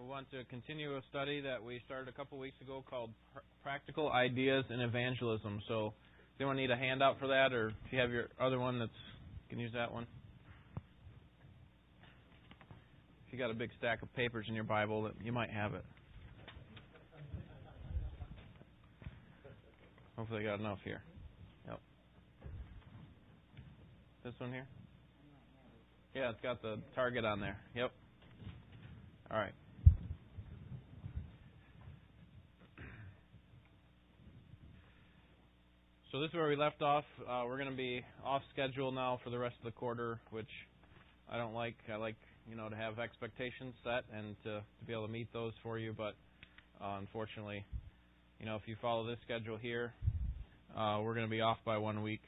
We want to continue a study that we started a couple weeks ago called Practical Ideas in Evangelism. So, does anyone need a handout for that, or if you have your other one, that's you can use that one. If you got a big stack of papers in your Bible, that you might have it. Hopefully, I got enough here. Yep. This one here. Yeah, it's got the target on there. Yep. All right. So this is where we left off. Uh, we're going to be off schedule now for the rest of the quarter, which I don't like. I like you know to have expectations set and to, to be able to meet those for you, but uh, unfortunately, you know if you follow this schedule here, uh, we're going to be off by one week.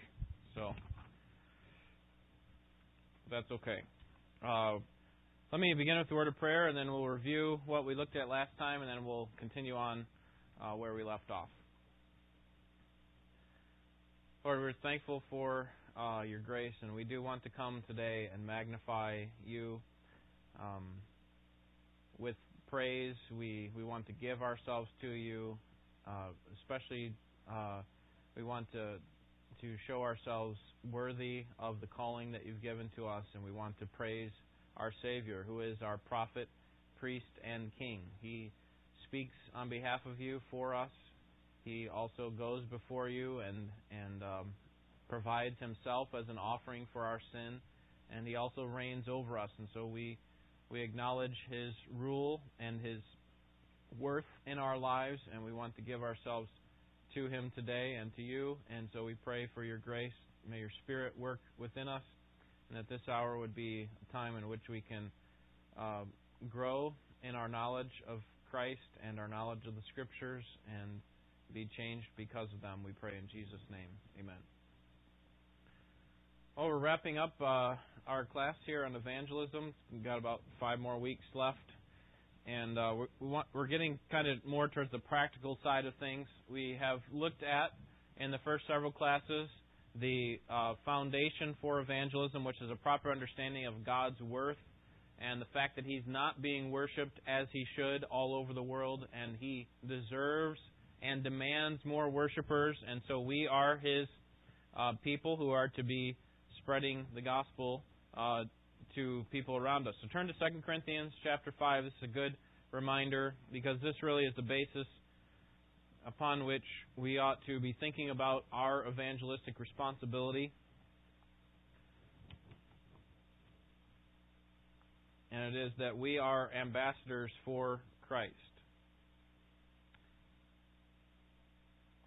So that's okay. Uh, let me begin with the word of prayer, and then we'll review what we looked at last time, and then we'll continue on uh, where we left off. Lord, we're thankful for uh, your grace, and we do want to come today and magnify you um, with praise. We we want to give ourselves to you, uh, especially uh, we want to to show ourselves worthy of the calling that you've given to us, and we want to praise our Savior, who is our prophet, priest, and king. He speaks on behalf of you for us. He also goes before you and and um, provides himself as an offering for our sin, and he also reigns over us. And so we we acknowledge his rule and his worth in our lives, and we want to give ourselves to him today and to you. And so we pray for your grace. May your Spirit work within us and that this hour would be a time in which we can uh, grow in our knowledge of Christ and our knowledge of the Scriptures and be changed because of them. We pray in Jesus' name. Amen. Well, we're wrapping up uh, our class here on evangelism. We've got about five more weeks left. And uh, we're, we want, we're getting kind of more towards the practical side of things. We have looked at, in the first several classes, the uh, foundation for evangelism, which is a proper understanding of God's worth and the fact that He's not being worshipped as He should all over the world, and He deserves and demands more worshipers, and so we are His uh, people who are to be spreading the gospel uh, to people around us. So turn to 2 Corinthians chapter 5. This is a good reminder because this really is the basis upon which we ought to be thinking about our evangelistic responsibility. And it is that we are ambassadors for Christ.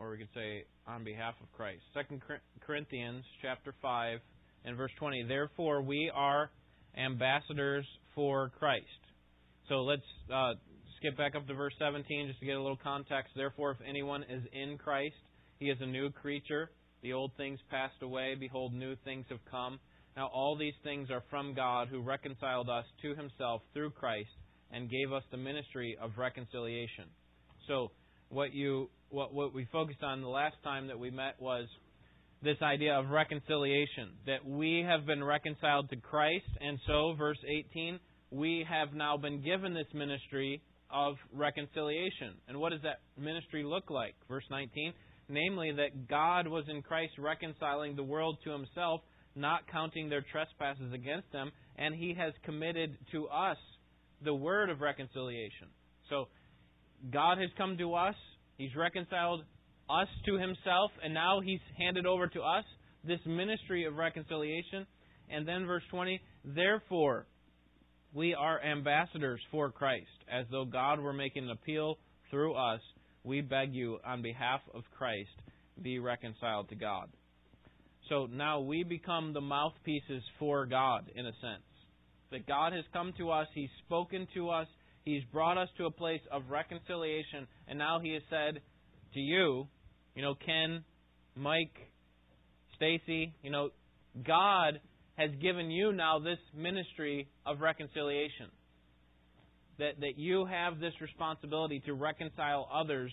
Or we could say on behalf of Christ. 2 Corinthians chapter 5 and verse 20. Therefore we are ambassadors for Christ. So let's uh, skip back up to verse 17 just to get a little context. Therefore, if anyone is in Christ, he is a new creature. The old things passed away. Behold, new things have come. Now, all these things are from God who reconciled us to himself through Christ and gave us the ministry of reconciliation. So, what you what what we focused on the last time that we met was this idea of reconciliation that we have been reconciled to Christ and so verse 18 we have now been given this ministry of reconciliation. And what does that ministry look like? Verse 19 namely, that God was in Christ reconciling the world to himself, not counting their trespasses against them, and he has committed to us the word of reconciliation. So, God has come to us, he's reconciled us to himself, and now he's handed over to us this ministry of reconciliation. And then verse 20, therefore, we are ambassadors for Christ, as though God were making an appeal through us. We beg you, on behalf of Christ, be reconciled to God. So now we become the mouthpieces for God, in a sense. That God has come to us, He's spoken to us, He's brought us to a place of reconciliation, and now He has said to you, you know, Ken, Mike, Stacy, you know, God has given you now this ministry of reconciliation. That, that you have this responsibility to reconcile others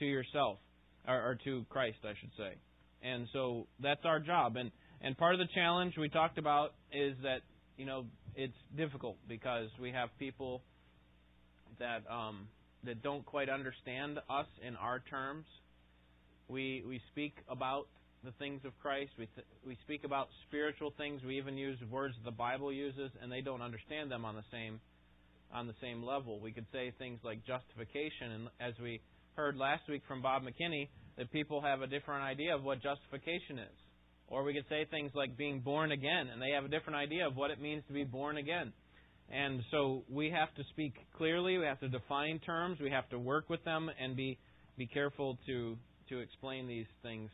to yourself, or, or to Christ, I should say. And so that's our job. And, and part of the challenge we talked about is that, you know, it's difficult because we have people that um, that don't quite understand us in our terms. We we speak about the things of Christ. We th- we speak about spiritual things. We even use words the Bible uses, and they don't understand them on the same on the same level. We could say things like justification, and as we heard last week from Bob McKinney, that people have a different idea of what justification is. Or we could say things like being born again, and they have a different idea of what it means to be born again. And so we have to speak clearly. We have to define terms. We have to work with them and be be careful to to explain these things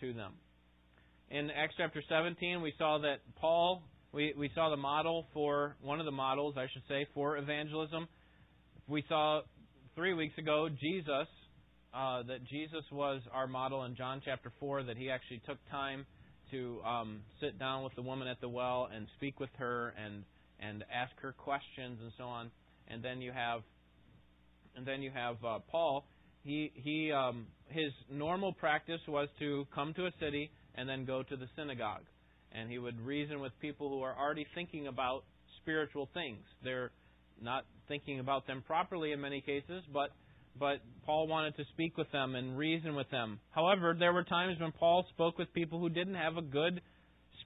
to them. In Acts chapter 17, we saw that Paul we, we saw the model for, one of the models, I should say, for evangelism. We saw three weeks ago Jesus, uh, that Jesus was our model in John chapter 4, that he actually took time to um, sit down with the woman at the well and speak with her and, and ask her questions and so on. And then you have, and then you have uh, Paul. He, he, um, his normal practice was to come to a city and then go to the synagogue and he would reason with people who are already thinking about spiritual things. They're not thinking about them properly in many cases, but but Paul wanted to speak with them and reason with them. However, there were times when Paul spoke with people who didn't have a good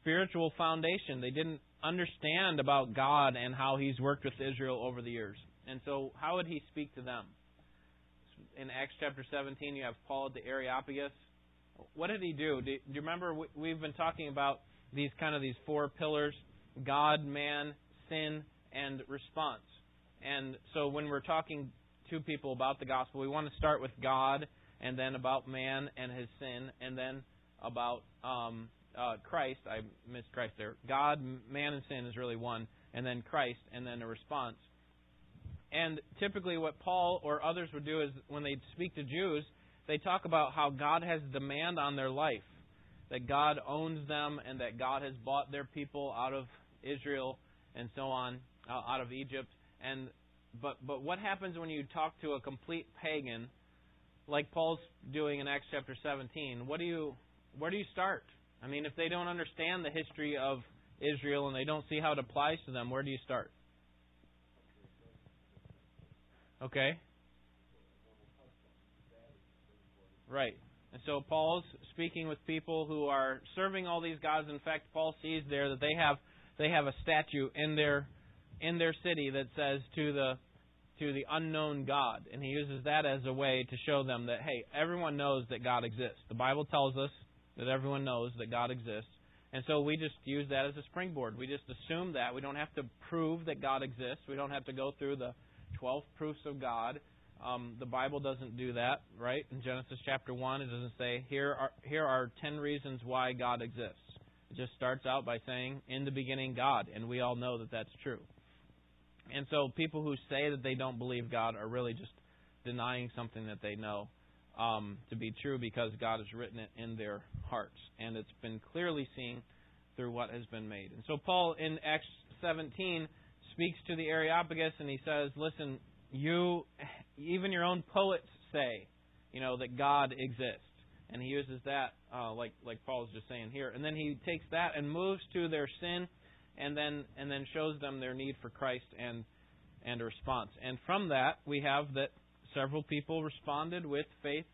spiritual foundation. They didn't understand about God and how he's worked with Israel over the years. And so, how would he speak to them? In Acts chapter 17, you have Paul at the Areopagus. What did he do? Do you remember we've been talking about these kind of these four pillars God, man, sin, and response. And so when we're talking to people about the gospel, we want to start with God and then about man and his sin and then about um, uh, Christ. I missed Christ there. God, man, and sin is really one, and then Christ, and then a response. And typically, what Paul or others would do is when they speak to Jews, they talk about how God has demand on their life that God owns them and that God has bought their people out of Israel and so on, uh, out of Egypt. And but but what happens when you talk to a complete pagan, like Paul's doing in Acts chapter 17? What do you where do you start? I mean, if they don't understand the history of Israel and they don't see how it applies to them, where do you start? Okay. Right. And so Paul's speaking with people who are serving all these gods. In fact, Paul sees there that they have they have a statue in their in their city that says to the to the unknown God, and he uses that as a way to show them that hey, everyone knows that God exists. The Bible tells us that everyone knows that God exists. And so we just use that as a springboard. We just assume that. We don't have to prove that God exists. We don't have to go through the 12 proofs of God. Um, the Bible doesn't do that, right? In Genesis chapter one, it doesn't say here are here are ten reasons why God exists. It just starts out by saying, "In the beginning, God," and we all know that that's true. And so, people who say that they don't believe God are really just denying something that they know um, to be true because God has written it in their hearts, and it's been clearly seen through what has been made. And so, Paul in Acts 17 speaks to the Areopagus, and he says, "Listen, you even your own poets say, you know, that God exists. And he uses that, uh, like like Paul's just saying here. And then he takes that and moves to their sin, and then and then shows them their need for Christ and and a response. And from that, we have that several people responded with faith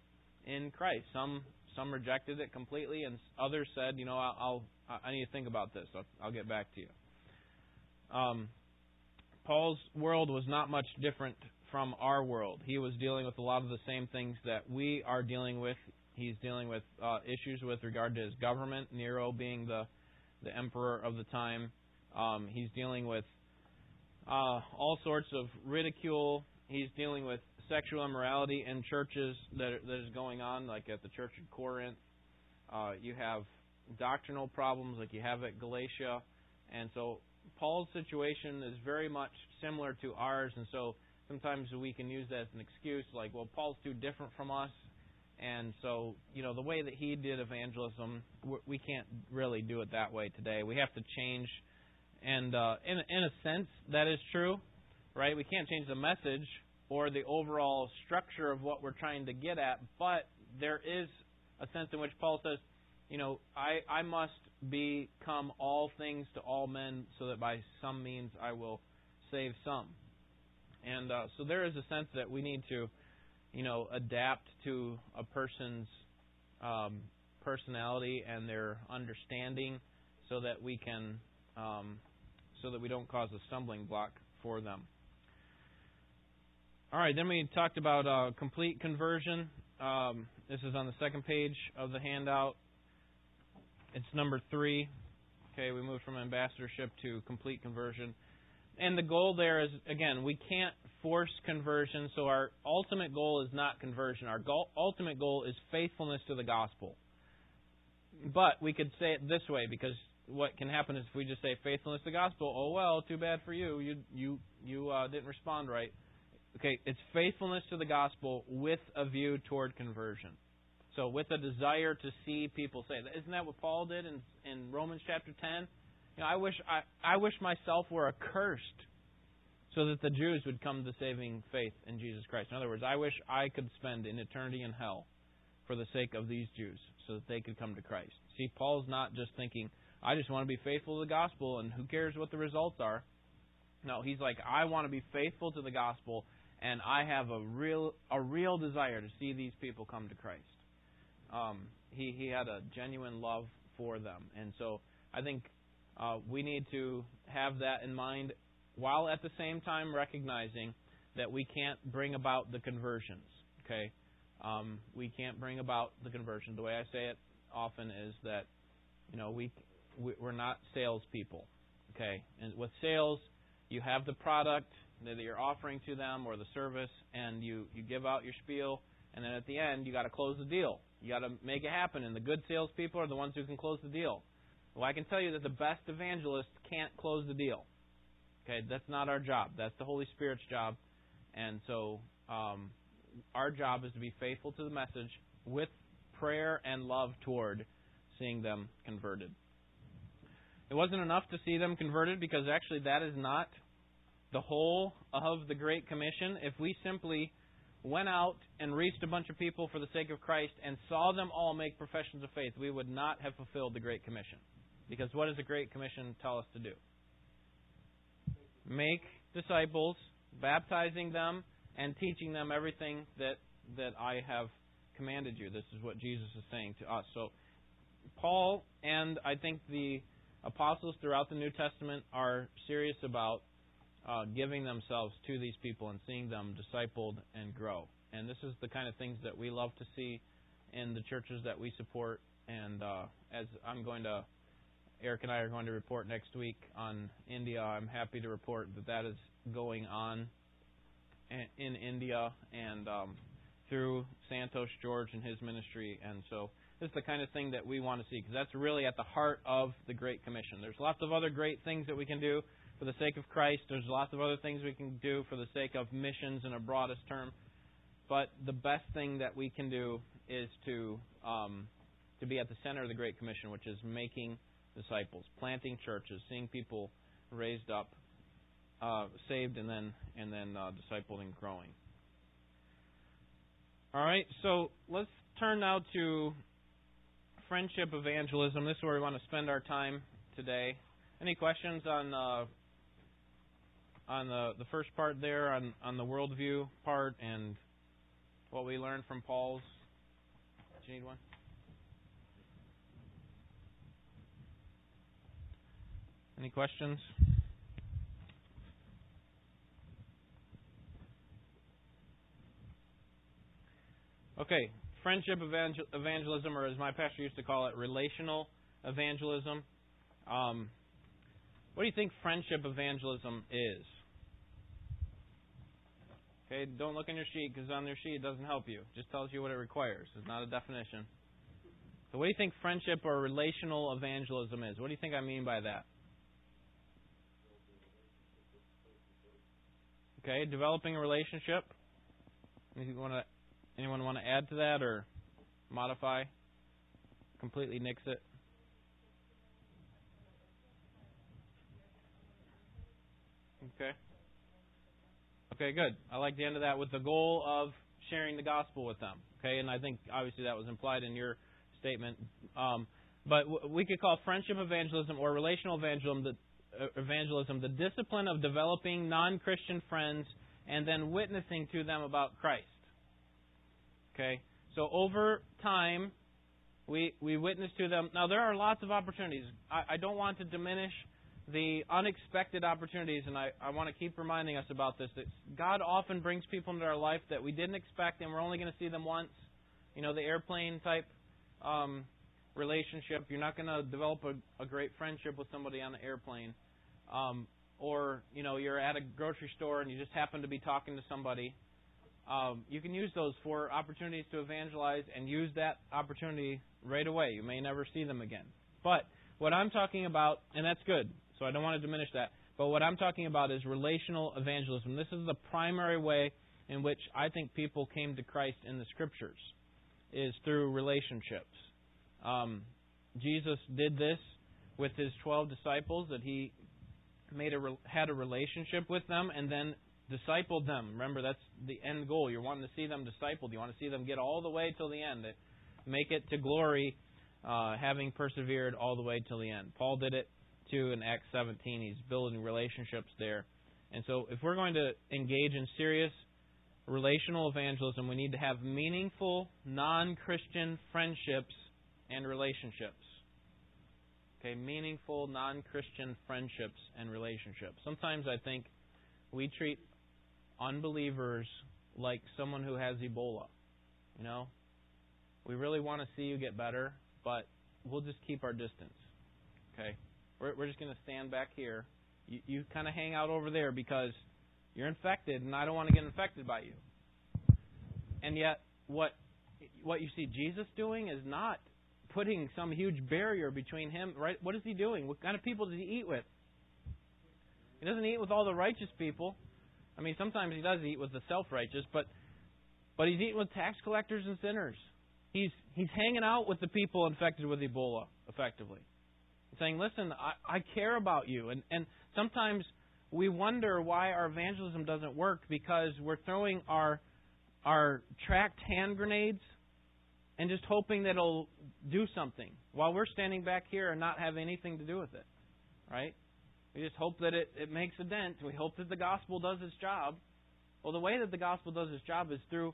in Christ. Some some rejected it completely, and others said, you know, I'll, I'll I need to think about this. I'll, I'll get back to you. Um, Paul's world was not much different from our world. He was dealing with a lot of the same things that we are dealing with. He's dealing with uh, issues with regard to his government, Nero being the the emperor of the time. Um, he's dealing with uh, all sorts of ridicule. He's dealing with sexual immorality in churches that that is going on, like at the church in Corinth. Uh, you have doctrinal problems, like you have at Galatia, and so Paul's situation is very much similar to ours, and so sometimes we can use that as an excuse, like, well, Paul's too different from us, and so you know the way that he did evangelism, we can't really do it that way today. We have to change, and uh, in in a sense, that is true, right? We can't change the message or the overall structure of what we're trying to get at, but there is a sense in which Paul says, you know, I I must become all things to all men, so that by some means I will save some. And uh, so there is a sense that we need to, you know, adapt to a person's um, personality and their understanding, so that we can, um, so that we don't cause a stumbling block for them. All right, then we talked about uh, complete conversion. Um, this is on the second page of the handout. It's number three. Okay, we moved from ambassadorship to complete conversion. And the goal there is, again, we can't force conversion, so our ultimate goal is not conversion. Our goal, ultimate goal is faithfulness to the gospel. But we could say it this way, because what can happen is if we just say faithfulness to the gospel, oh well, too bad for you, you you you uh, didn't respond right. Okay, it's faithfulness to the gospel with a view toward conversion. So with a desire to see people saved. Isn't that what Paul did in in Romans chapter 10? You know, I wish I I wish myself were accursed so that the Jews would come to saving faith in Jesus Christ. In other words, I wish I could spend an eternity in hell for the sake of these Jews so that they could come to Christ. See, Paul's not just thinking, I just want to be faithful to the gospel and who cares what the results are. No, he's like, I want to be faithful to the gospel and I have a real a real desire to see these people come to Christ. Um, he he had a genuine love for them, and so I think uh, we need to have that in mind, while at the same time recognizing that we can't bring about the conversions. Okay, um, we can't bring about the conversion. The way I say it often is that you know we we're not salespeople. Okay, and with sales, you have the product that you're offering to them or the service, and you you give out your spiel, and then at the end you got to close the deal. You got to make it happen, and the good salespeople are the ones who can close the deal. Well, I can tell you that the best evangelist can't close the deal. Okay, that's not our job. That's the Holy Spirit's job, and so um, our job is to be faithful to the message with prayer and love toward seeing them converted. It wasn't enough to see them converted because actually that is not the whole of the Great Commission, if we simply went out and reached a bunch of people for the sake of Christ and saw them all make professions of faith, we would not have fulfilled the Great Commission. Because what does the Great Commission tell us to do? Make disciples, baptizing them, and teaching them everything that, that I have commanded you. This is what Jesus is saying to us. So, Paul and I think the apostles throughout the New Testament are serious about uh, giving themselves to these people and seeing them discipled and grow. And this is the kind of things that we love to see in the churches that we support. And uh, as I'm going to, Eric and I are going to report next week on India. I'm happy to report that that is going on in India and um, through Santosh George and his ministry. And so this is the kind of thing that we want to see because that's really at the heart of the Great Commission. There's lots of other great things that we can do for the sake of Christ. There's lots of other things we can do for the sake of missions in a broadest term. But the best thing that we can do is to um, to be at the center of the Great Commission, which is making disciples, planting churches, seeing people raised up, uh, saved, and then and then uh, discipled and growing. All right, so let's turn now to friendship evangelism. This is where we want to spend our time today. Any questions on uh, on the, the first part there, on, on the worldview part, and what we learned from Paul's. Do you need one? Any questions? Okay, friendship evangel- evangelism, or as my pastor used to call it, relational evangelism. Um, what do you think friendship evangelism is? Okay, don't look on your sheet because on your sheet it doesn't help you. It just tells you what it requires. It's not a definition. So, what do you think friendship or relational evangelism is? What do you think I mean by that? Okay, developing a relationship. Anyone want to anyone want to add to that or modify? Completely nix it. Okay. Okay, good. I like the end of that with the goal of sharing the gospel with them. Okay, and I think obviously that was implied in your statement. Um, but w- we could call friendship evangelism or relational evangelism the, uh, evangelism the discipline of developing non-Christian friends and then witnessing to them about Christ. Okay? So over time, we, we witness to them. Now, there are lots of opportunities. I, I don't want to diminish the unexpected opportunities, and I, I want to keep reminding us about this. That God often brings people into our life that we didn't expect, and we're only going to see them once. You know, the airplane type um, relationship. You're not going to develop a, a great friendship with somebody on the airplane. Um, or, you know, you're at a grocery store and you just happen to be talking to somebody. Um, you can use those for opportunities to evangelize and use that opportunity right away. You may never see them again. But what I'm talking about, and that's good, so I don't want to diminish that. But what I'm talking about is relational evangelism. This is the primary way in which I think people came to Christ in the Scriptures, is through relationships. Um, Jesus did this with his 12 disciples, that he made a had a relationship with them and then discipled them. Remember, that's the end goal. You're wanting to see them discipled. You want to see them get all the way till the end, make it to glory, uh, having persevered all the way till the end. Paul did it too in Acts 17. He's building relationships there. And so, if we're going to engage in serious relational evangelism, we need to have meaningful non Christian friendships and relationships. Okay, meaningful non Christian friendships and relationships. Sometimes I think we treat unbelievers like someone who has Ebola. You know? We really want to see you get better, but we'll just keep our distance. Okay? We're, we're just going to stand back here. You, you kind of hang out over there because you're infected, and I don't want to get infected by you. And yet, what what you see Jesus doing is not putting some huge barrier between him. Right? What is he doing? What kind of people does he eat with? He doesn't eat with all the righteous people. I mean, sometimes he does eat with the self-righteous, but but he's eating with tax collectors and sinners. He's he's hanging out with the people infected with Ebola, effectively. Saying, "Listen, I, I care about you." And and sometimes we wonder why our evangelism doesn't work because we're throwing our our tract hand grenades and just hoping that it'll do something while we're standing back here and not have anything to do with it. Right? We just hope that it, it makes a dent. We hope that the gospel does its job. Well, the way that the gospel does its job is through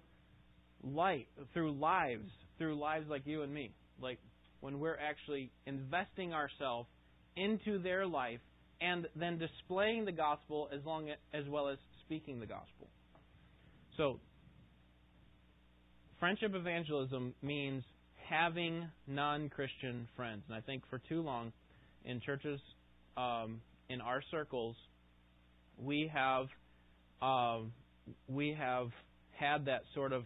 light, through lives, through lives like you and me. Like when we're actually investing ourselves into their life and then displaying the gospel as long as well as speaking the gospel. So, friendship evangelism means having non-Christian friends, and I think for too long in churches um, in our circles, we have um, we have had that sort of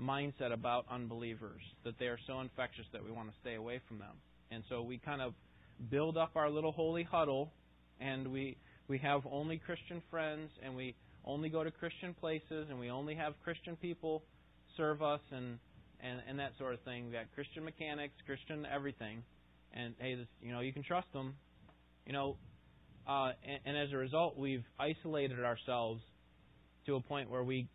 mindset about unbelievers that they are so infectious that we want to stay away from them, and so we kind of build up our little holy huddle, and we we have only Christian friends, and we only go to Christian places, and we only have Christian people serve us, and and and that sort of thing. We got Christian mechanics, Christian everything, and hey, this, you know you can trust them. You know, uh, and, and, as a result, we've isolated ourselves to a point where we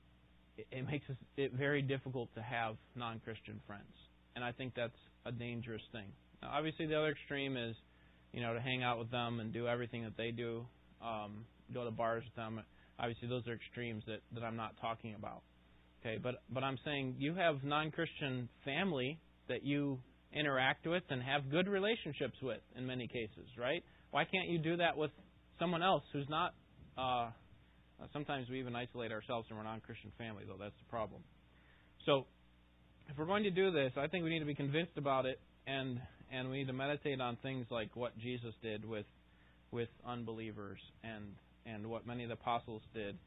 it, makes it very difficult to have non-Christian friends, and I think that's a dangerous thing. Now, obviously, the other extreme is, you know, to hang out with them and do everything that they do, um, go to bars with them. Obviously, those are extremes that, that I'm not talking about. Okay, but but I'm saying you have non-Christian family that you interact with and have good relationships with in many cases, right? Why can't you do that with someone else who's not? Uh, sometimes we even isolate ourselves from our non-Christian family, though. That's the problem. So, if we're going to do this, I think we need to be convinced about it, and and we need to meditate on things like what Jesus did with with unbelievers, and and what many of the apostles did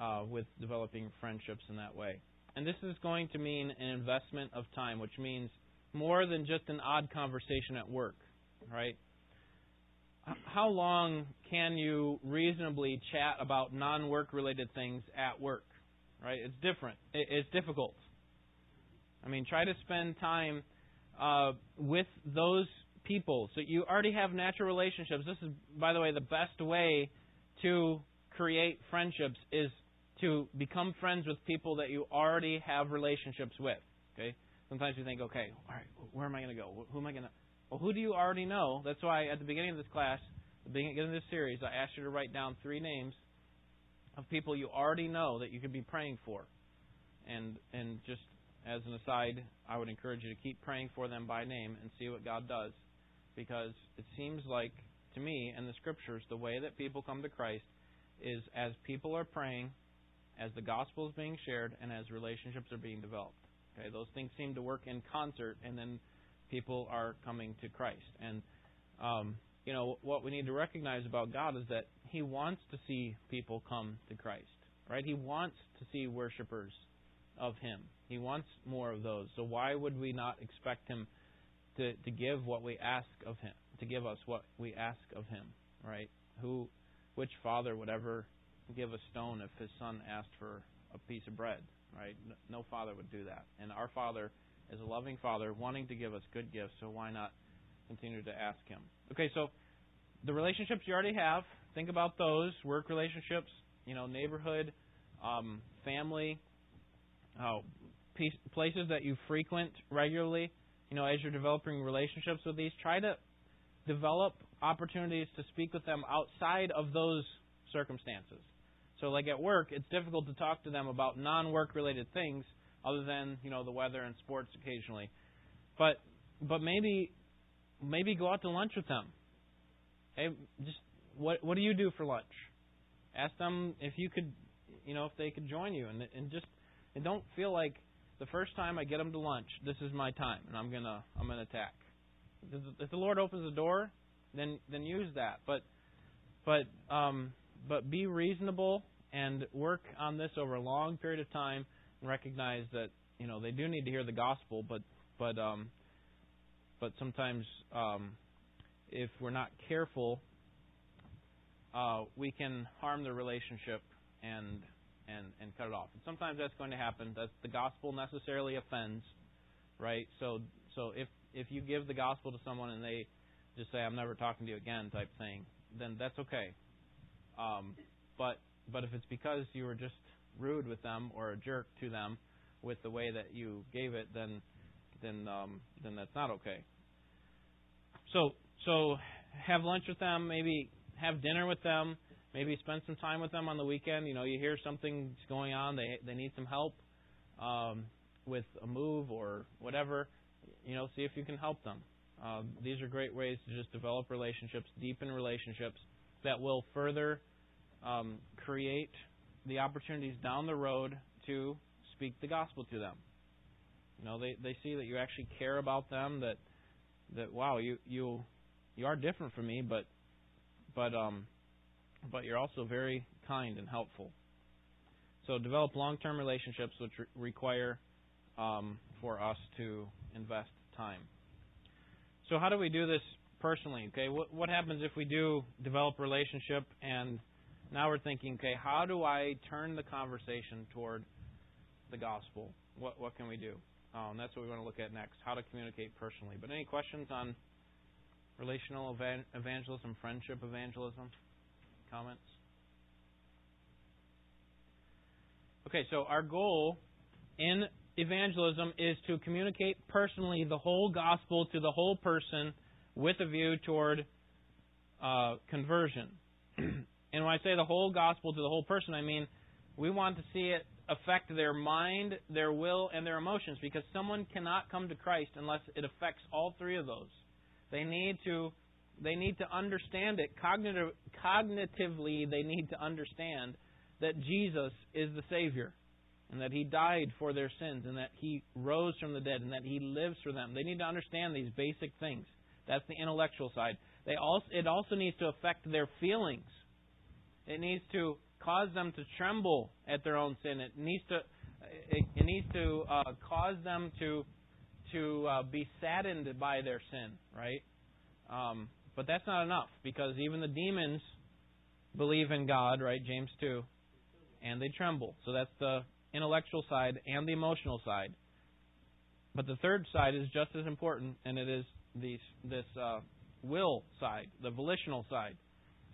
uh, with developing friendships in that way. And this is going to mean an investment of time, which means more than just an odd conversation at work, right? How long can you reasonably chat about non-work related things at work? Right? It's different. It's difficult. I mean, try to spend time uh, with those people. So you already have natural relationships. This is, by the way, the best way to create friendships is to become friends with people that you already have relationships with. Okay. Sometimes you think, okay, all right, where am I going to go? Who am I going to? Well, who do you already know? That's why at the beginning of this class, the beginning of this series, I asked you to write down three names of people you already know that you could be praying for. And and just as an aside, I would encourage you to keep praying for them by name and see what God does. Because it seems like to me in the scriptures the way that people come to Christ is as people are praying, as the gospel is being shared, and as relationships are being developed. Okay, those things seem to work in concert, and then people are coming to Christ. And um, you know what we need to recognize about God is that He wants to see people come to Christ. Right? He wants to see worshipers of Him. He wants more of those. So why would we not expect Him to to give what we ask of Him? To give us what we ask of Him, right? Who, which father would ever give a stone if his son asked for a piece of bread, right? No father would do that. And our Father is a loving Father wanting to give us good gifts, so why not continue to ask Him? Okay, so the relationships you already have, think about those work relationships, you know, neighborhood, um, family, uh, places that you frequent regularly. You know, as you're developing relationships with these, try to develop opportunities to speak with them outside of those circumstances. So, like at work, it's difficult to talk to them about non-work related things other than you know the weather and sports occasionally. But but maybe maybe go out to lunch with them. Hey, just what what do you do for lunch? Ask them if you could, you know, if they could join you, and and just and don't feel like the first time I get them to lunch, this is my time, and I'm gonna I'm gonna attack. If the Lord opens the door, then then use that. But but um, but be reasonable and work on this over a long period of time recognize that you know they do need to hear the gospel, but but um, but sometimes um, if we're not careful, uh, we can harm the relationship and and and cut it off. And sometimes that's going to happen. That the gospel necessarily offends, right? So so if if you give the gospel to someone and they just say I'm never talking to you again type thing, then that's okay. Um, but but if it's because you were just rude with them or a jerk to them with the way that you gave it, then then um, then that's not okay. So so have lunch with them, maybe have dinner with them, maybe spend some time with them on the weekend. You know, you hear something's going on, they they need some help um, with a move or whatever. You know, see if you can help them. Uh, these are great ways to just develop relationships, deepen relationships that will further um, create the opportunities down the road to speak the gospel to them. You know, they they see that you actually care about them. That that wow, you you you are different from me, but but um but you're also very kind and helpful. So develop long-term relationships, which re- require um, for us to invest time. So how do we do this personally? Okay, what what happens if we do develop relationship and now we're thinking, okay, how do I turn the conversation toward the gospel? What what can we do? Um, that's what we want to look at next. How to communicate personally. But any questions on relational evangelism, friendship evangelism? Comments? Okay, so our goal in evangelism is to communicate personally the whole gospel to the whole person with a view toward uh, conversion. And when I say the whole gospel to the whole person, I mean we want to see it affect their mind, their will, and their emotions because someone cannot come to Christ unless it affects all three of those. They need to they need to understand it cognitive, cognitively they need to understand that Jesus is the savior and that he died for their sins and that he rose from the dead and that he lives for them. They need to understand these basic things. That's the intellectual side. They also it also needs to affect their feelings it needs to cause them to tremble at their own sin. It needs to it, it needs to uh, cause them to to uh, be saddened by their sin, right? Um, but that's not enough because even the demons believe in God, right? James two, and they tremble. So that's the intellectual side and the emotional side. But the third side is just as important, and it is these, this uh, will side, the volitional side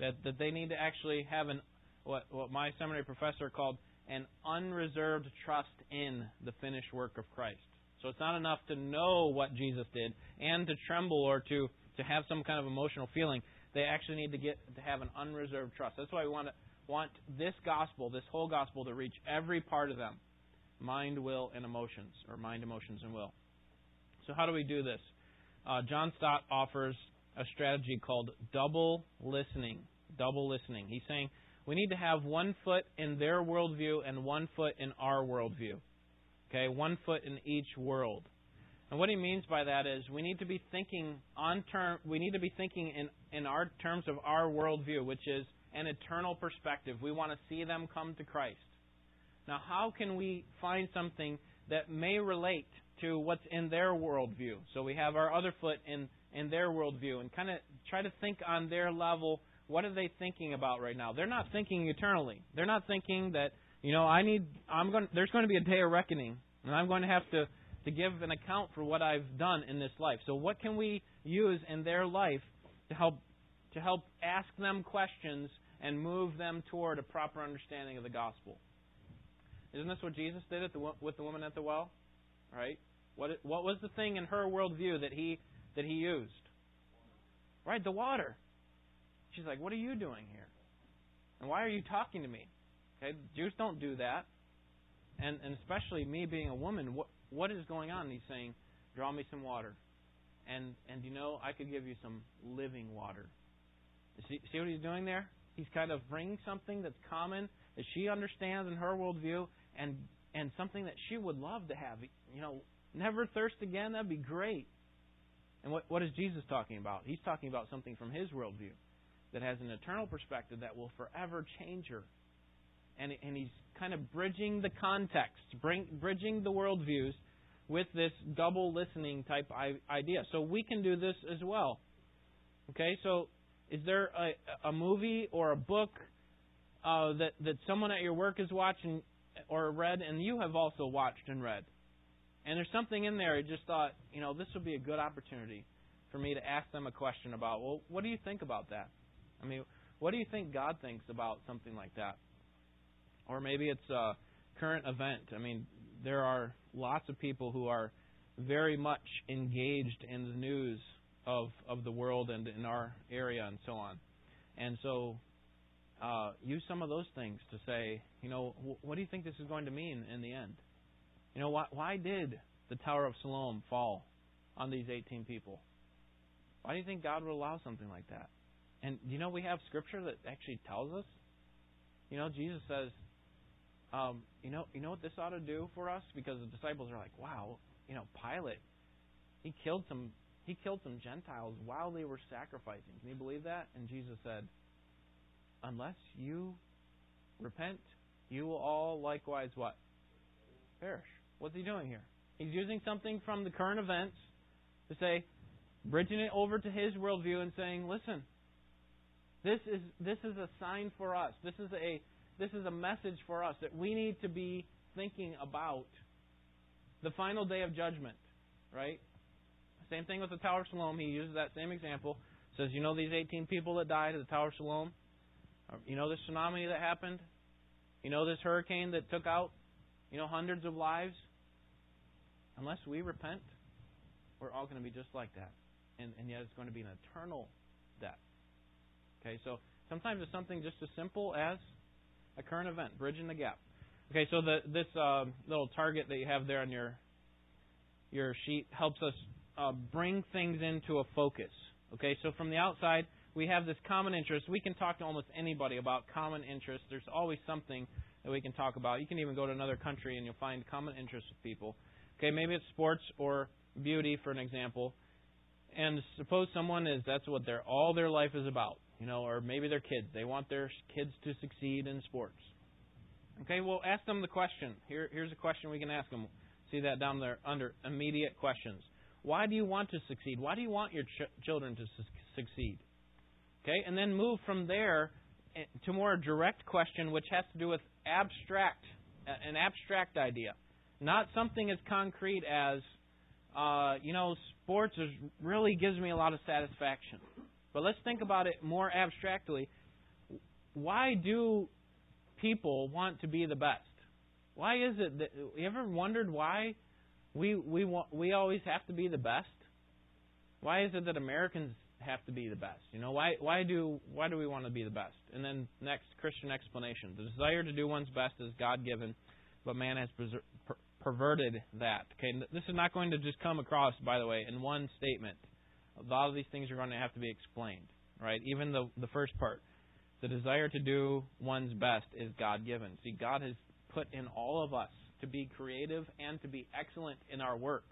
that that they need to actually have an what what my seminary professor called an unreserved trust in the finished work of Christ. So it's not enough to know what Jesus did and to tremble or to to have some kind of emotional feeling. They actually need to get to have an unreserved trust. That's why we want to want this gospel, this whole gospel, to reach every part of them mind, will, and emotions, or mind, emotions, and will. So, how do we do this? Uh, John Stott offers a strategy called double listening. Double listening. He's saying we need to have one foot in their worldview and one foot in our worldview. Okay, one foot in each world. And what he means by that is we need to be thinking on term. We need to be thinking in in our terms of our worldview, which is an eternal perspective. We want to see them come to Christ. Now, how can we find something that may relate to what's in their worldview? So we have our other foot in in their worldview and kind of try to think on their level. What are they thinking about right now? They're not thinking eternally. They're not thinking that you know I need. I'm going. There's going to be a day of reckoning, and I'm going to have to to give an account for what I've done in this life. So what can we use in their life to help to help ask them questions and move them toward a proper understanding of the gospel? Isn't this what Jesus did the, with the woman at the well? Right? What what was the thing in her worldview that he that he used? Right, the water. She's like, "What are you doing here? And why are you talking to me?" Okay, Jews don't do that, and and especially me being a woman. What what is going on? And he's saying, "Draw me some water." And and you know, I could give you some living water. See, see what he's doing there? He's kind of bringing something that's common that she understands in her worldview, and and something that she would love to have. You know, never thirst again. That'd be great. And what what is Jesus talking about? He's talking about something from his worldview that has an eternal perspective that will forever change her. And and he's kind of bridging the context, bring, bridging the worldviews with this double listening type idea. So we can do this as well. Okay, so is there a, a movie or a book uh, that that someone at your work is watching or read, and you have also watched and read? And there's something in there. I just thought, you know, this would be a good opportunity for me to ask them a question about. Well, what do you think about that? I mean, what do you think God thinks about something like that? Or maybe it's a current event. I mean, there are lots of people who are very much engaged in the news of of the world and in our area and so on. And so uh, use some of those things to say, you know, what do you think this is going to mean in the end? You know, why, why did the Tower of Siloam fall on these 18 people? Why do you think God would allow something like that? And you know, we have scripture that actually tells us. You know, Jesus says, um, you know, you know what this ought to do for us because the disciples are like, wow, you know, Pilate, he killed some, he killed some Gentiles while they were sacrificing. Can you believe that? And Jesus said, unless you repent, you will all likewise what? Perish. What's he doing here? He's using something from the current events to say, bridging it over to his worldview and saying, listen, this is this is a sign for us. This is a this is a message for us that we need to be thinking about the final day of judgment, right? Same thing with the Tower of Siloam. He uses that same example. Says, you know these 18 people that died at the Tower of Siloam? You know this tsunami that happened? You know this hurricane that took out, you know, hundreds of lives? Unless we repent, we're all going to be just like that. And, and yet it's going to be an eternal death. Okay, so sometimes it's something just as simple as a current event, bridging the gap. Okay, so the, this uh, little target that you have there on your your sheet helps us uh, bring things into a focus. Okay, so from the outside, we have this common interest. We can talk to almost anybody about common interests. There's always something that we can talk about. You can even go to another country and you'll find common interests with people. Okay, maybe it's sports or beauty, for an example. And suppose someone is that's what their all their life is about you know, or maybe their kids. They want their kids to succeed in sports. Okay, well, ask them the question. Here, here's a question we can ask them. See that down there under immediate questions. Why do you want to succeed? Why do you want your ch- children to su- succeed? Okay, and then move from there eh, to more direct question, which has to do with abstract, an abstract idea, not something as concrete as, uh, you know, sports is, really gives me a lot of satisfaction. But let's think about it more abstractly. Why do people want to be the best? Why is it that you ever wondered why we we want, we always have to be the best? Why is it that Americans have to be the best? You know, why why do why do we want to be the best? And then next Christian explanation: the desire to do one's best is God given, but man has perverted that. Okay, this is not going to just come across, by the way, in one statement. A lot of these things are going to have to be explained, right? Even the the first part, the desire to do one's best is God given. See, God has put in all of us to be creative and to be excellent in our work.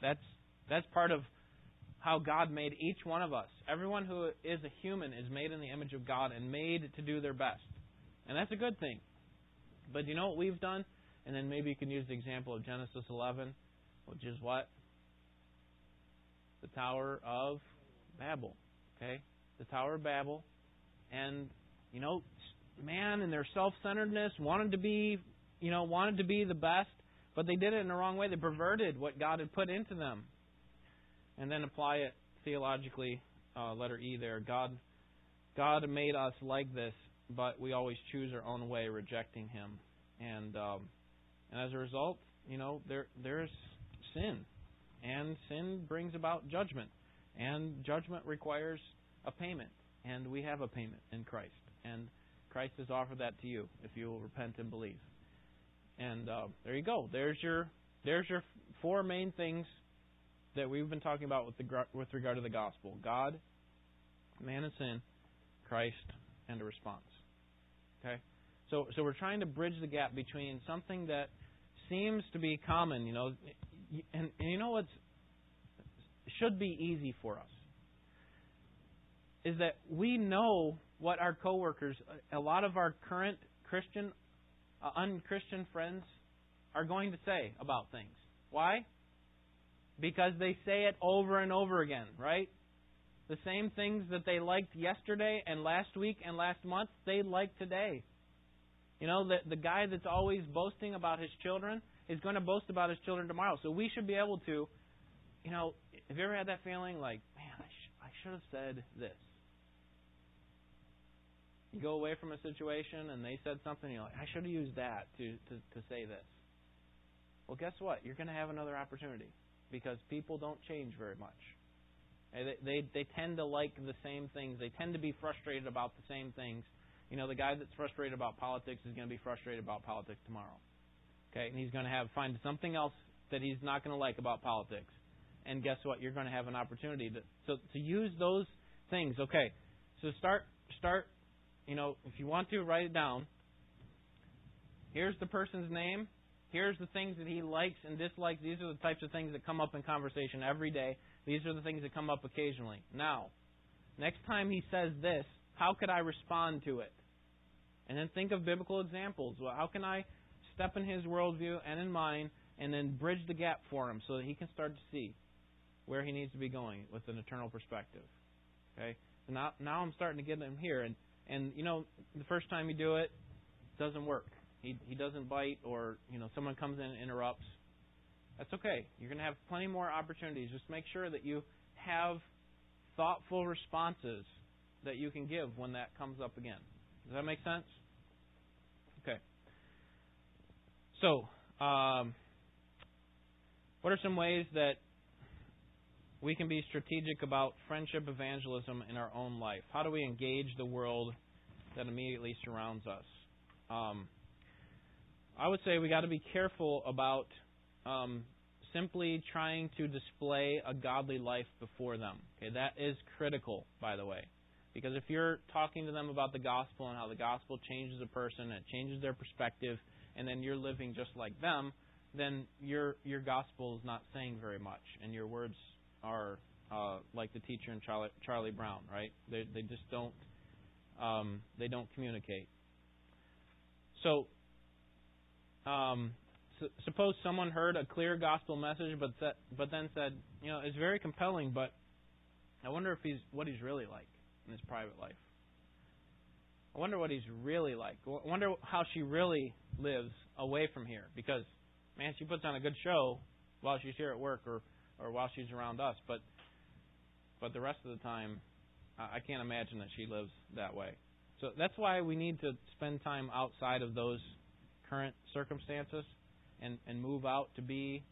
That's that's part of how God made each one of us. Everyone who is a human is made in the image of God and made to do their best. And that's a good thing. But you know what we've done? And then maybe you can use the example of Genesis 11, which is what? The Tower of Babel. Okay? The Tower of Babel. And, you know, man in their self centeredness wanted to be, you know, wanted to be the best, but they did it in the wrong way. They perverted what God had put into them and then apply it theologically. Uh, letter E there. God, God made us like this, but we always choose our own way, rejecting Him, and um, and as a result, you know, there there's sin, and sin brings about judgment, and judgment requires a payment, and we have a payment in Christ, and Christ has offered that to you if you will repent and believe. And uh, there you go. There's your there's your four main things that we've been talking about with, the, with regard to the gospel God, man and sin, Christ, and a response. Okay? So, so we're trying to bridge the gap between something that seems to be common, you know, and, and you know what should be easy for us is that we know what our coworkers, a lot of our current Christian, uh, unchristian friends, are going to say about things. Why? because they say it over and over again, right? The same things that they liked yesterday and last week and last month, they like today. You know, the, the guy that's always boasting about his children is going to boast about his children tomorrow. So we should be able to, you know, have you ever had that feeling like, man, I, sh- I should have said this? You go away from a situation and they said something, you're like, I should have used that to, to, to say this. Well, guess what? You're going to have another opportunity because people don't change very much. They, they they tend to like the same things. They tend to be frustrated about the same things. You know, the guy that's frustrated about politics is going to be frustrated about politics tomorrow. Okay, and he's going to have find something else that he's not going to like about politics. And guess what? You're going to have an opportunity to so to use those things. Okay, so start start. You know, if you want to write it down. Here's the person's name. Here's the things that he likes and dislikes. These are the types of things that come up in conversation every day. These are the things that come up occasionally. Now, next time he says this, how could I respond to it? And then think of biblical examples. Well, how can I step in his worldview and in mine and then bridge the gap for him so that he can start to see where he needs to be going with an eternal perspective? Okay? So now, now I'm starting to get him here. And, and, you know, the first time you do it, it doesn't work he he doesn't bite or you know someone comes in and interrupts, that's okay. You're going to have plenty more opportunities. Just make sure that you have thoughtful responses that you can give when that comes up again. Does that make sense? Okay. So, um, what are some ways that we can be strategic about friendship evangelism in our own life? How do we engage the world that immediately surrounds us? Um, I would say we got to be careful about um, simply trying to display a godly life before them. Okay, that is critical, by the way, because if you're talking to them about the gospel and how the gospel changes a person it changes their perspective, and then you're living just like them, then your your gospel is not saying very much, and your words are uh, like the teacher in Charlie, Charlie Brown, right? They they just don't um, they don't communicate. So um, suppose someone heard a clear gospel message, but that, but then said, you know, it's very compelling, but I wonder if he's what he's really like in his private life. I wonder what he's really like. I wonder how she really lives away from here, because man, she puts on a good show while she's here at work or or while she's around us, but but the rest of the time, I can't imagine that she lives that way. So that's why we need to spend time outside of those current circumstances and, and move out to be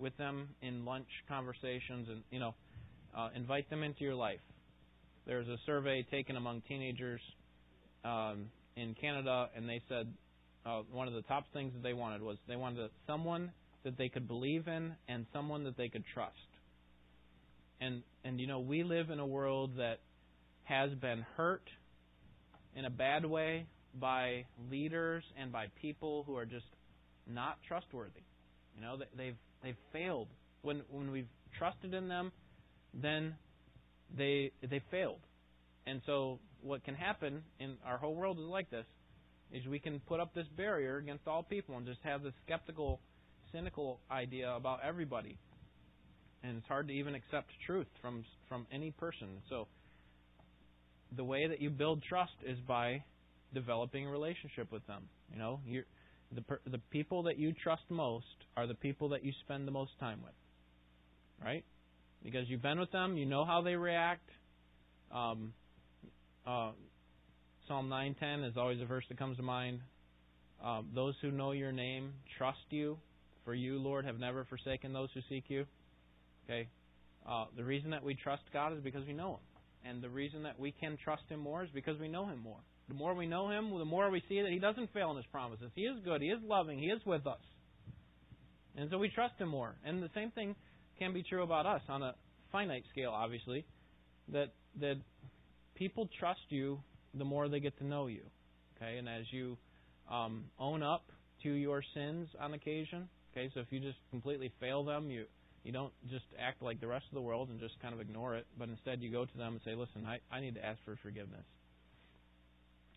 with them in lunch conversations and, you know, uh, invite them into your life. There's a survey taken among teenagers um, in Canada, and they said uh, one of the top things that they wanted was they wanted someone that they could believe in and someone that they could trust. And and you know we live in a world that has been hurt in a bad way by leaders and by people who are just not trustworthy. You know they've they've failed when when we've trusted in them, then they they failed. And so what can happen in our whole world is like this is we can put up this barrier against all people and just have this skeptical, cynical idea about everybody. And it's hard to even accept truth from from any person. So the way that you build trust is by developing a relationship with them. You know, you the the people that you trust most are the people that you spend the most time with. Right? Because you've been with them, you know how they react. Um, uh, Psalm 9:10 is always a verse that comes to mind. Um, those who know your name trust you, for you, Lord, have never forsaken those who seek you. Okay, uh, the reason that we trust God is because we know Him, and the reason that we can trust Him more is because we know Him more. The more we know Him, the more we see that He doesn't fail in His promises. He is good. He is loving. He is with us, and so we trust Him more. And the same thing can be true about us on a finite scale, obviously. That that people trust you the more they get to know you. Okay, and as you um, own up to your sins on occasion, okay, so if you just completely fail them, you you don't just act like the rest of the world and just kind of ignore it, but instead you go to them and say, "Listen, I, I need to ask for forgiveness."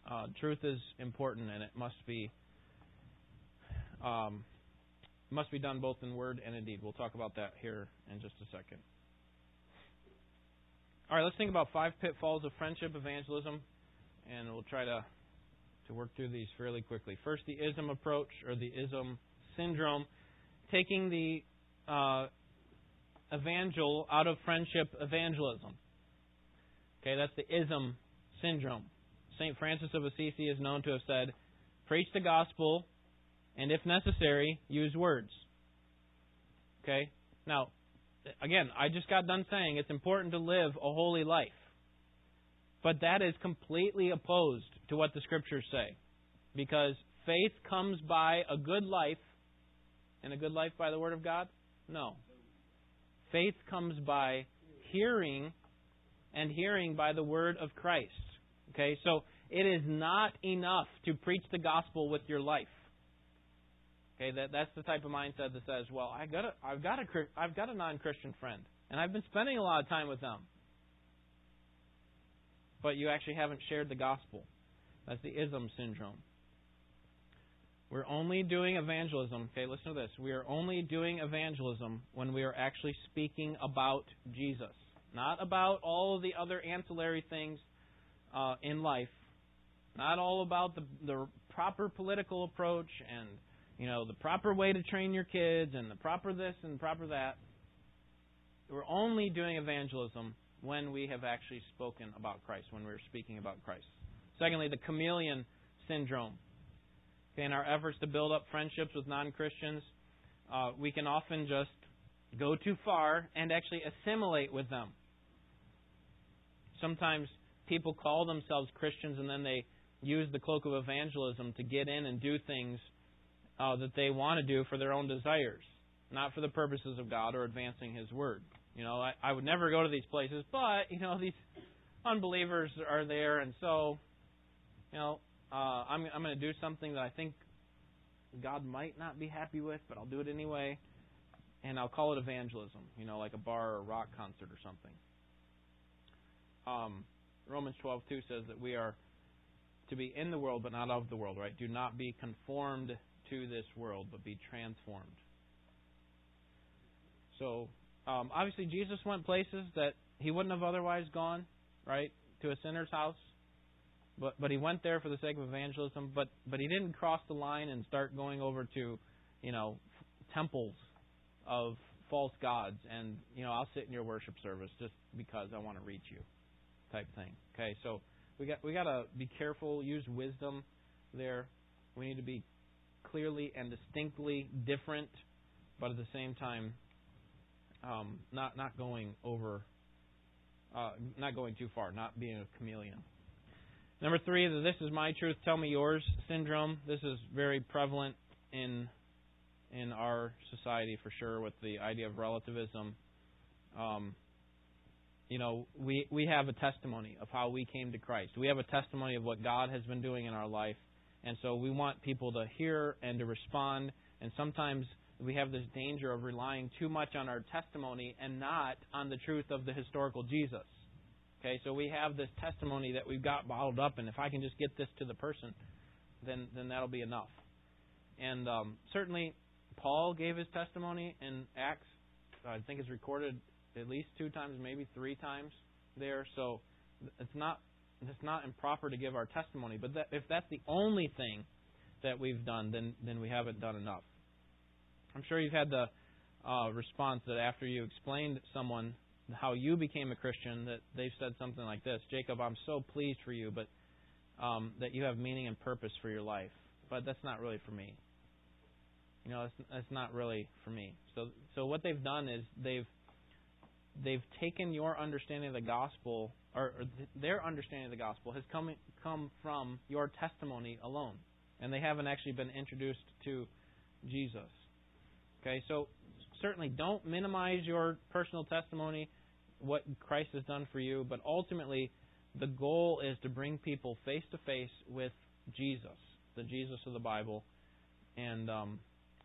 Uh, truth is important, and it must be um, must be done both in word and in deed. We'll talk about that here in just a second. All right, let's think about five pitfalls of friendship evangelism and we'll try to to work through these fairly quickly. First, the ism approach or the ism syndrome, taking the uh, evangel out of friendship evangelism. Okay, that's the ism syndrome. St. Francis of Assisi is known to have said, Preach the gospel, and if necessary, use words. Okay? Now, again, I just got done saying it's important to live a holy life. But that is completely opposed to what the scriptures say. Because faith comes by a good life, and a good life by the Word of God? No. Faith comes by hearing, and hearing by the Word of Christ. Okay, so it is not enough to preach the gospel with your life. Okay, that that's the type of mindset that says, "Well, I got a, I've got a, I've got a non-Christian friend, and I've been spending a lot of time with them but you actually haven't shared the gospel. That's the ism syndrome. We're only doing evangelism. Okay, listen to this. We are only doing evangelism when we are actually speaking about Jesus, not about all of the other ancillary things uh, in life, not all about the, the proper political approach and you know the proper way to train your kids and the proper this and proper that. We're only doing evangelism when we have actually spoken about Christ, when we're speaking about Christ. Secondly, the chameleon syndrome. Okay, in our efforts to build up friendships with non Christians, uh, we can often just go too far and actually assimilate with them. Sometimes people call themselves Christians and then they use the cloak of evangelism to get in and do things uh, that they want to do for their own desires, not for the purposes of God or advancing His Word. You know, I, I would never go to these places, but you know these unbelievers are there, and so you know uh, I'm I'm going to do something that I think God might not be happy with, but I'll do it anyway, and I'll call it evangelism. You know, like a bar or a rock concert or something. Um, Romans 12:2 says that we are to be in the world, but not of the world. Right? Do not be conformed to this world, but be transformed. So um, obviously, Jesus went places that he wouldn't have otherwise gone, right? To a sinner's house. But but he went there for the sake of evangelism. But but he didn't cross the line and start going over to, you know, temples of false gods and you know I'll sit in your worship service just because I want to reach you, type thing. Okay, so we got we got to be careful, use wisdom there. We need to be clearly and distinctly different, but at the same time um, not not going over uh, not going too far, not being a chameleon. Number three, the "This is my truth, tell me yours" syndrome. This is very prevalent in in our society for sure, with the idea of relativism. Um, you know, we we have a testimony of how we came to Christ. We have a testimony of what God has been doing in our life, and so we want people to hear and to respond. And sometimes we have this danger of relying too much on our testimony and not on the truth of the historical Jesus. Okay, so we have this testimony that we've got bottled up, and if I can just get this to the person, then then that'll be enough. And um, certainly, Paul gave his testimony in Acts. I think it's recorded at least two times, maybe three times there. So it's not it's not improper to give our testimony. But that, if that's the only thing that we've done, then then we haven't done enough. I'm sure you've had the uh, response that after you explained someone how you became a Christian, that they've said something like this: "Jacob, I'm so pleased for you, but um, that you have meaning and purpose for your life." But that's not really for me. You know, that's, that's not really for me. So, so what they've done is they've they've taken your understanding of the gospel, or, or their understanding of the gospel has come come from your testimony alone, and they haven't actually been introduced to Jesus. Okay, so certainly don't minimize your personal testimony, what Christ has done for you, but ultimately the goal is to bring people face to face with Jesus, the Jesus of the Bible, and um,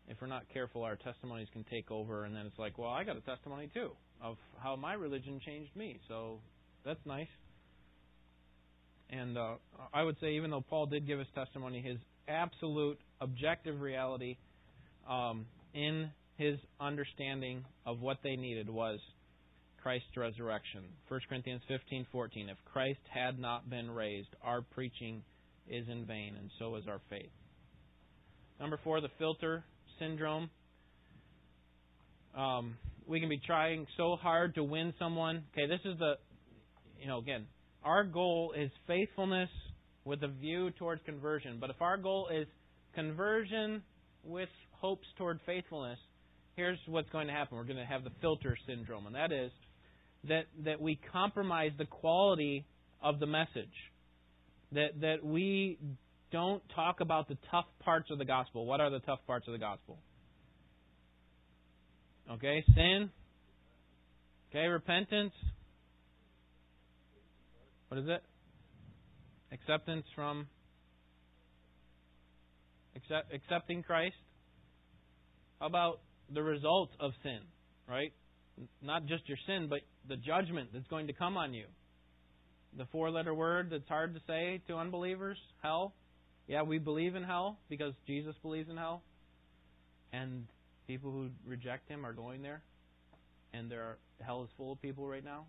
if we're not careful, our testimonies can take over, and then it's like, well, I got a testimony too of how my religion changed me, so that's nice. And uh, I would say, even though Paul did give his testimony, his absolute objective reality um, in his understanding of what they needed was Christ's resurrection. 1 Corinthians 15:14 If Christ had not been raised, our preaching is in vain and so is our faith. Number 4, the filter syndrome. Um, we can be trying so hard to win someone. Okay, this is the you know, again, our goal is faithfulness with a view towards conversion. But if our goal is conversion with hopes toward faithfulness, here's what's going to happen. We're going to have the filter syndrome, and that is that that we compromise the quality of the message. That that we don't talk about the tough parts of the gospel. What are the tough parts of the gospel? Okay, sin. Okay, repentance. What is it? Acceptance from accept, accepting Christ. How about the result of sin, right? Not just your sin, but the judgment that's going to come on you. The four letter word that's hard to say to unbelievers hell. Yeah, we believe in hell because Jesus believes in hell. And people who reject him are going there. And there are, hell is full of people right now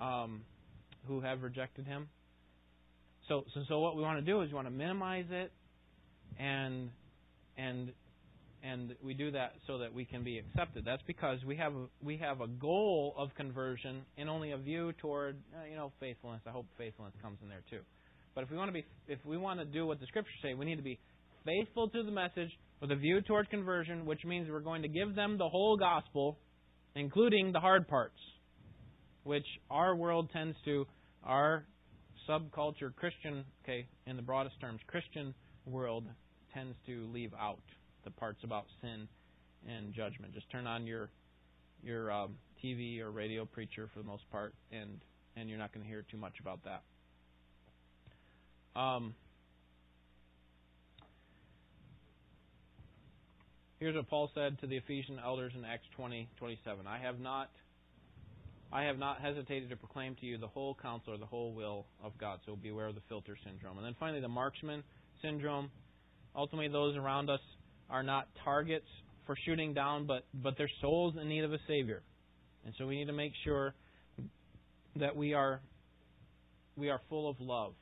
um, who have rejected him. So, so, so what we want to do is we want to minimize it, and and and we do that so that we can be accepted. That's because we have we have a goal of conversion and only a view toward uh, you know faithfulness. I hope faithfulness comes in there too. But if we want to be if we want to do what the scriptures say, we need to be faithful to the message with a view toward conversion, which means we're going to give them the whole gospel, including the hard parts, which our world tends to our subculture Christian, okay, in the broadest terms, Christian world tends to leave out the parts about sin and judgment. Just turn on your your um, TV or radio preacher for the most part, and and you're not going to hear too much about that. Um, here's what Paul said to the Ephesian elders in Acts 20, 27. I have not I have not hesitated to proclaim to you the whole counsel or the whole will of God. So beware of the filter syndrome. And then finally, the marksman syndrome. Ultimately, those around us are not targets for shooting down, but, but they're souls in need of a Savior. And so we need to make sure that we are we are full of love.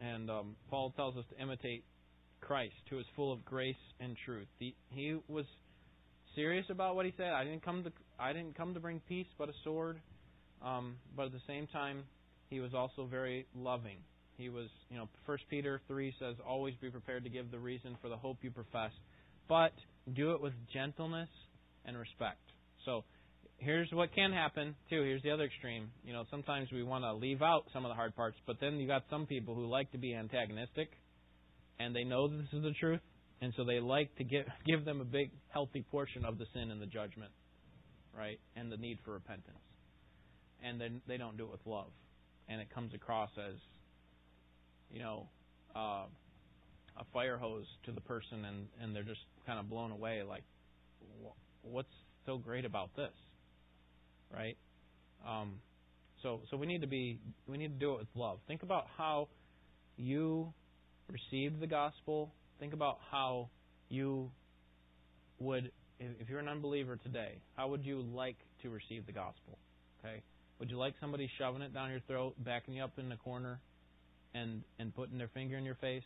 And um, Paul tells us to imitate Christ, who is full of grace and truth. He, he was serious about what he said. I didn't come to I didn't come to bring peace, but a sword. Um, but at the same time, he was also very loving. He was, you know, First Peter three says, "Always be prepared to give the reason for the hope you profess, but do it with gentleness and respect." So, here's what can happen too. Here's the other extreme. You know, sometimes we want to leave out some of the hard parts, but then you got some people who like to be antagonistic, and they know this is the truth, and so they like to give give them a big healthy portion of the sin and the judgment, right, and the need for repentance, and then they don't do it with love, and it comes across as, you know, uh, a fire hose to the person, and and they're just kind of blown away, like, what's so great about this? right? Um, so so we need to be we need to do it with love. Think about how you received the gospel. Think about how you would if you're an unbeliever today, how would you like to receive the gospel? Okay? Would you like somebody shoving it down your throat, backing you up in the corner and and putting their finger in your face?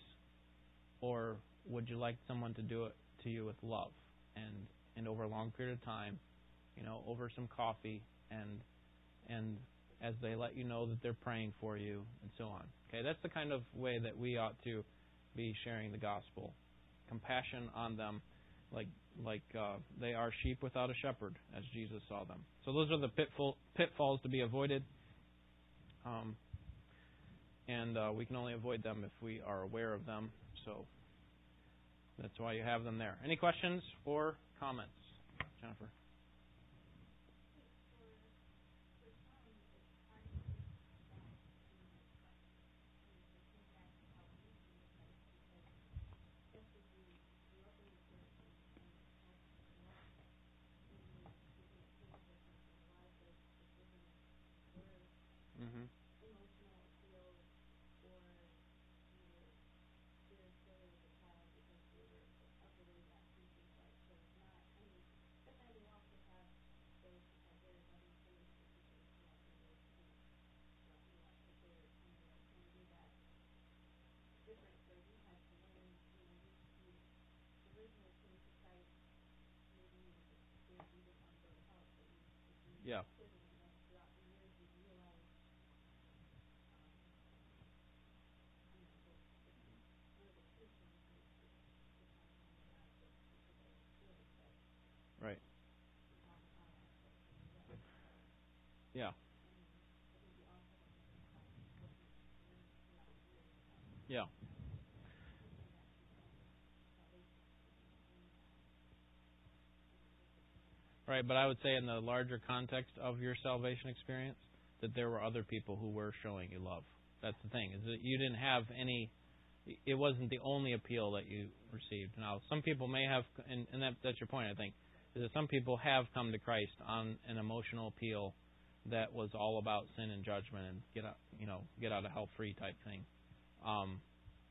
Or would you like someone to do it to you with love and and over a long period of time, you know, over some coffee and and as they let you know that they're praying for you and so on. Okay, that's the kind of way that we ought to be sharing the gospel. Compassion on them, like like uh, they are sheep without a shepherd, as Jesus saw them. So those are the pitfall, pitfalls to be avoided. Um, and uh, we can only avoid them if we are aware of them. So that's why you have them there. Any questions or comments, Jennifer? Yeah. Right. Yeah. Yeah. Right, but I would say in the larger context of your salvation experience, that there were other people who were showing you love. That's the thing is that you didn't have any. It wasn't the only appeal that you received. Now, some people may have, and, and that, that's your point. I think is that some people have come to Christ on an emotional appeal that was all about sin and judgment and get out, you know, get out of hell free type thing. Um,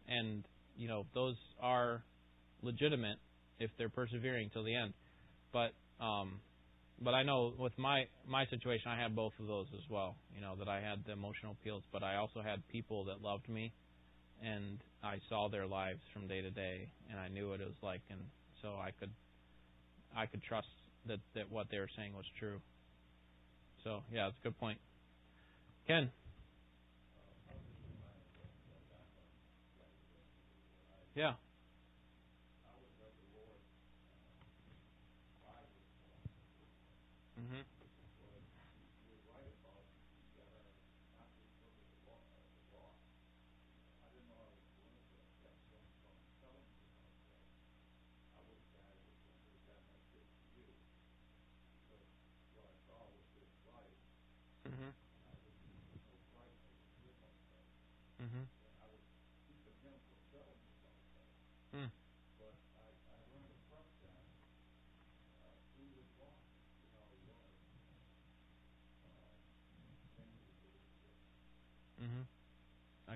and you know, those are legitimate if they're persevering till the end. But um, but I know with my my situation, I had both of those as well. You know that I had the emotional appeals, but I also had people that loved me, and I saw their lives from day to day, and I knew what it was like, and so I could I could trust that that what they were saying was true. So yeah, it's a good point. Ken. Yeah.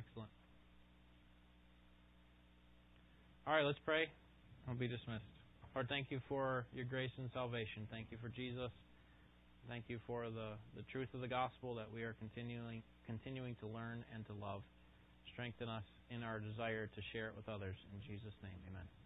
Excellent. All right, let's pray. I'll be dismissed. Lord, thank you for your grace and salvation. Thank you for Jesus. Thank you for the, the truth of the gospel that we are continuing continuing to learn and to love. Strengthen us in our desire to share it with others. In Jesus' name, amen.